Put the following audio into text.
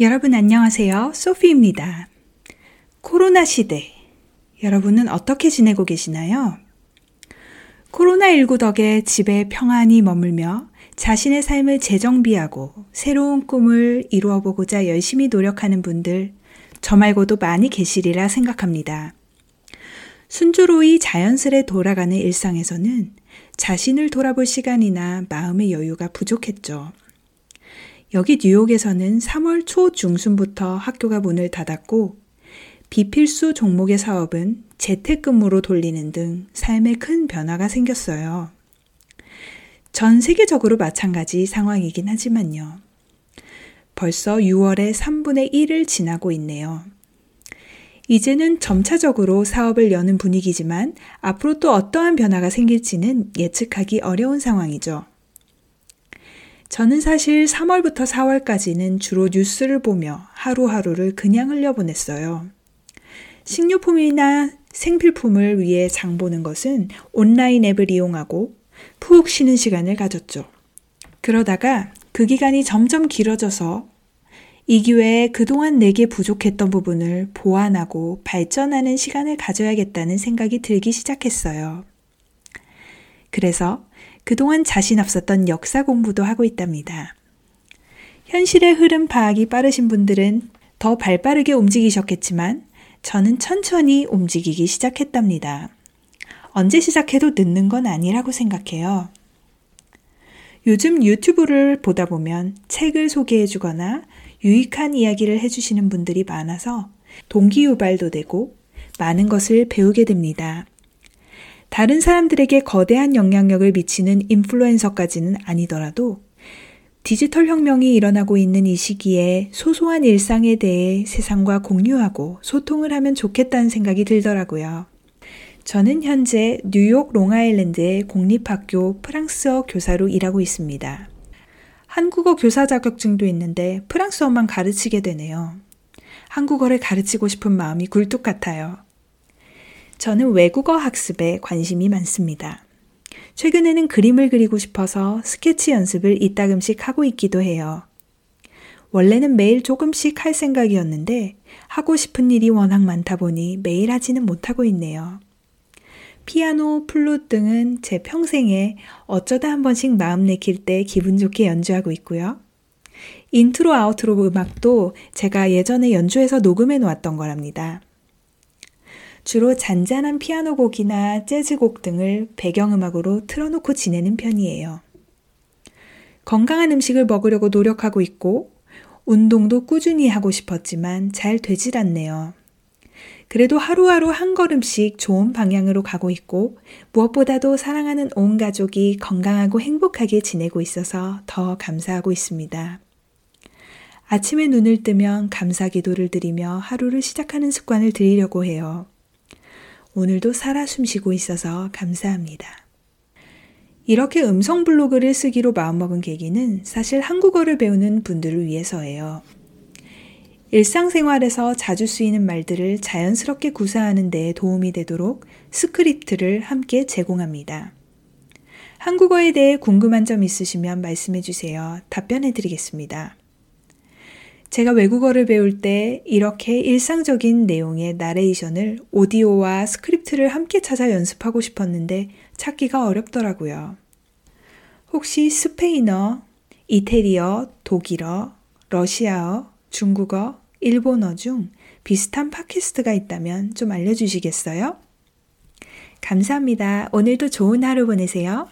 여러분 안녕하세요. 소피입니다. 코로나 시대. 여러분은 어떻게 지내고 계시나요? 코로나19 덕에 집에 평안히 머물며 자신의 삶을 재정비하고 새로운 꿈을 이루어 보고자 열심히 노력하는 분들, 저 말고도 많이 계시리라 생각합니다. 순조로이 자연스레 돌아가는 일상에서는 자신을 돌아볼 시간이나 마음의 여유가 부족했죠. 여기 뉴욕에서는 3월 초 중순부터 학교가 문을 닫았고 비필수 종목의 사업은 재택근무로 돌리는 등 삶에 큰 변화가 생겼어요. 전 세계적으로 마찬가지 상황이긴 하지만요. 벌써 6월의 3분의 1을 지나고 있네요. 이제는 점차적으로 사업을 여는 분위기지만 앞으로 또 어떠한 변화가 생길지는 예측하기 어려운 상황이죠. 저는 사실 3월부터 4월까지는 주로 뉴스를 보며 하루하루를 그냥 흘려보냈어요. 식료품이나 생필품을 위해 장 보는 것은 온라인 앱을 이용하고 푹 쉬는 시간을 가졌죠. 그러다가 그 기간이 점점 길어져서 이 기회에 그동안 내게 부족했던 부분을 보완하고 발전하는 시간을 가져야겠다는 생각이 들기 시작했어요. 그래서 그동안 자신 없었던 역사 공부도 하고 있답니다. 현실의 흐름 파악이 빠르신 분들은 더 발빠르게 움직이셨겠지만 저는 천천히 움직이기 시작했답니다. 언제 시작해도 늦는 건 아니라고 생각해요. 요즘 유튜브를 보다 보면 책을 소개해 주거나 유익한 이야기를 해주시는 분들이 많아서 동기유발도 되고 많은 것을 배우게 됩니다. 다른 사람들에게 거대한 영향력을 미치는 인플루엔서까지는 아니더라도 디지털 혁명이 일어나고 있는 이 시기에 소소한 일상에 대해 세상과 공유하고 소통을 하면 좋겠다는 생각이 들더라고요. 저는 현재 뉴욕 롱아일랜드의 공립학교 프랑스어 교사로 일하고 있습니다. 한국어 교사 자격증도 있는데 프랑스어만 가르치게 되네요. 한국어를 가르치고 싶은 마음이 굴뚝 같아요. 저는 외국어 학습에 관심이 많습니다. 최근에는 그림을 그리고 싶어서 스케치 연습을 이따금씩 하고 있기도 해요. 원래는 매일 조금씩 할 생각이었는데 하고 싶은 일이 워낙 많다 보니 매일 하지는 못하고 있네요. 피아노, 플룻 등은 제 평생에 어쩌다 한 번씩 마음 내킬 때 기분 좋게 연주하고 있고요. intro outro 음악도 제가 예전에 연주해서 녹음해 놓았던 거랍니다. 주로 잔잔한 피아노 곡이나 재즈 곡 등을 배경음악으로 틀어놓고 지내는 편이에요. 건강한 음식을 먹으려고 노력하고 있고, 운동도 꾸준히 하고 싶었지만 잘 되질 않네요. 그래도 하루하루 한 걸음씩 좋은 방향으로 가고 있고, 무엇보다도 사랑하는 온 가족이 건강하고 행복하게 지내고 있어서 더 감사하고 있습니다. 아침에 눈을 뜨면 감사 기도를 드리며 하루를 시작하는 습관을 들이려고 해요. 오늘도 살아 숨쉬고 있어서 감사합니다. 이렇게 음성 블로그를 쓰기로 마음먹은 계기는 사실 한국어를 배우는 분들을 위해서예요. 일상생활에서 자주 쓰이는 말들을 자연스럽게 구사하는 데 도움이 되도록 스크립트를 함께 제공합니다. 한국어에 대해 궁금한 점 있으시면 말씀해 주세요. 답변해 드리겠습니다. 제가 외국어를 배울 때 이렇게 일상적인 내용의 나레이션을 오디오와 스크립트를 함께 찾아 연습하고 싶었는데 찾기가 어렵더라고요. 혹시 스페인어, 이태리어, 독일어, 러시아어, 중국어, 일본어 중 비슷한 팟캐스트가 있다면 좀 알려주시겠어요? 감사합니다. 오늘도 좋은 하루 보내세요.